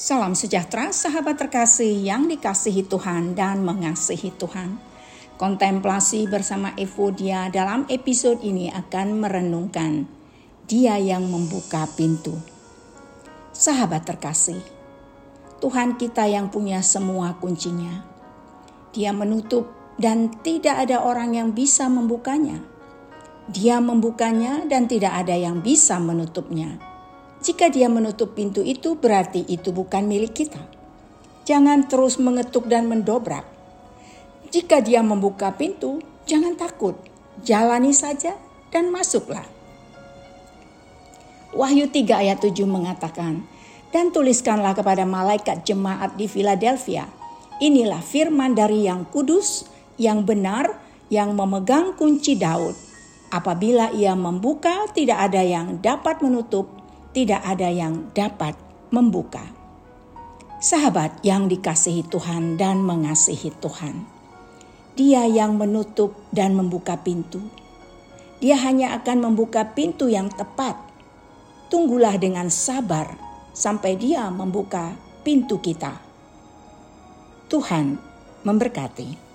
Salam sejahtera sahabat terkasih yang dikasihi Tuhan dan mengasihi Tuhan. Kontemplasi bersama Evodia dalam episode ini akan merenungkan dia yang membuka pintu. Sahabat terkasih, Tuhan kita yang punya semua kuncinya. Dia menutup dan tidak ada orang yang bisa membukanya. Dia membukanya dan tidak ada yang bisa menutupnya jika dia menutup pintu itu, berarti itu bukan milik kita. Jangan terus mengetuk dan mendobrak. Jika dia membuka pintu, jangan takut. Jalani saja dan masuklah. Wahyu 3 ayat 7 mengatakan, Dan tuliskanlah kepada malaikat jemaat di Philadelphia, inilah firman dari yang kudus, yang benar, yang memegang kunci Daud. Apabila ia membuka, tidak ada yang dapat menutup, tidak ada yang dapat membuka. Sahabat yang dikasihi Tuhan dan mengasihi Tuhan, Dia yang menutup dan membuka pintu. Dia hanya akan membuka pintu yang tepat. Tunggulah dengan sabar sampai Dia membuka pintu kita. Tuhan memberkati.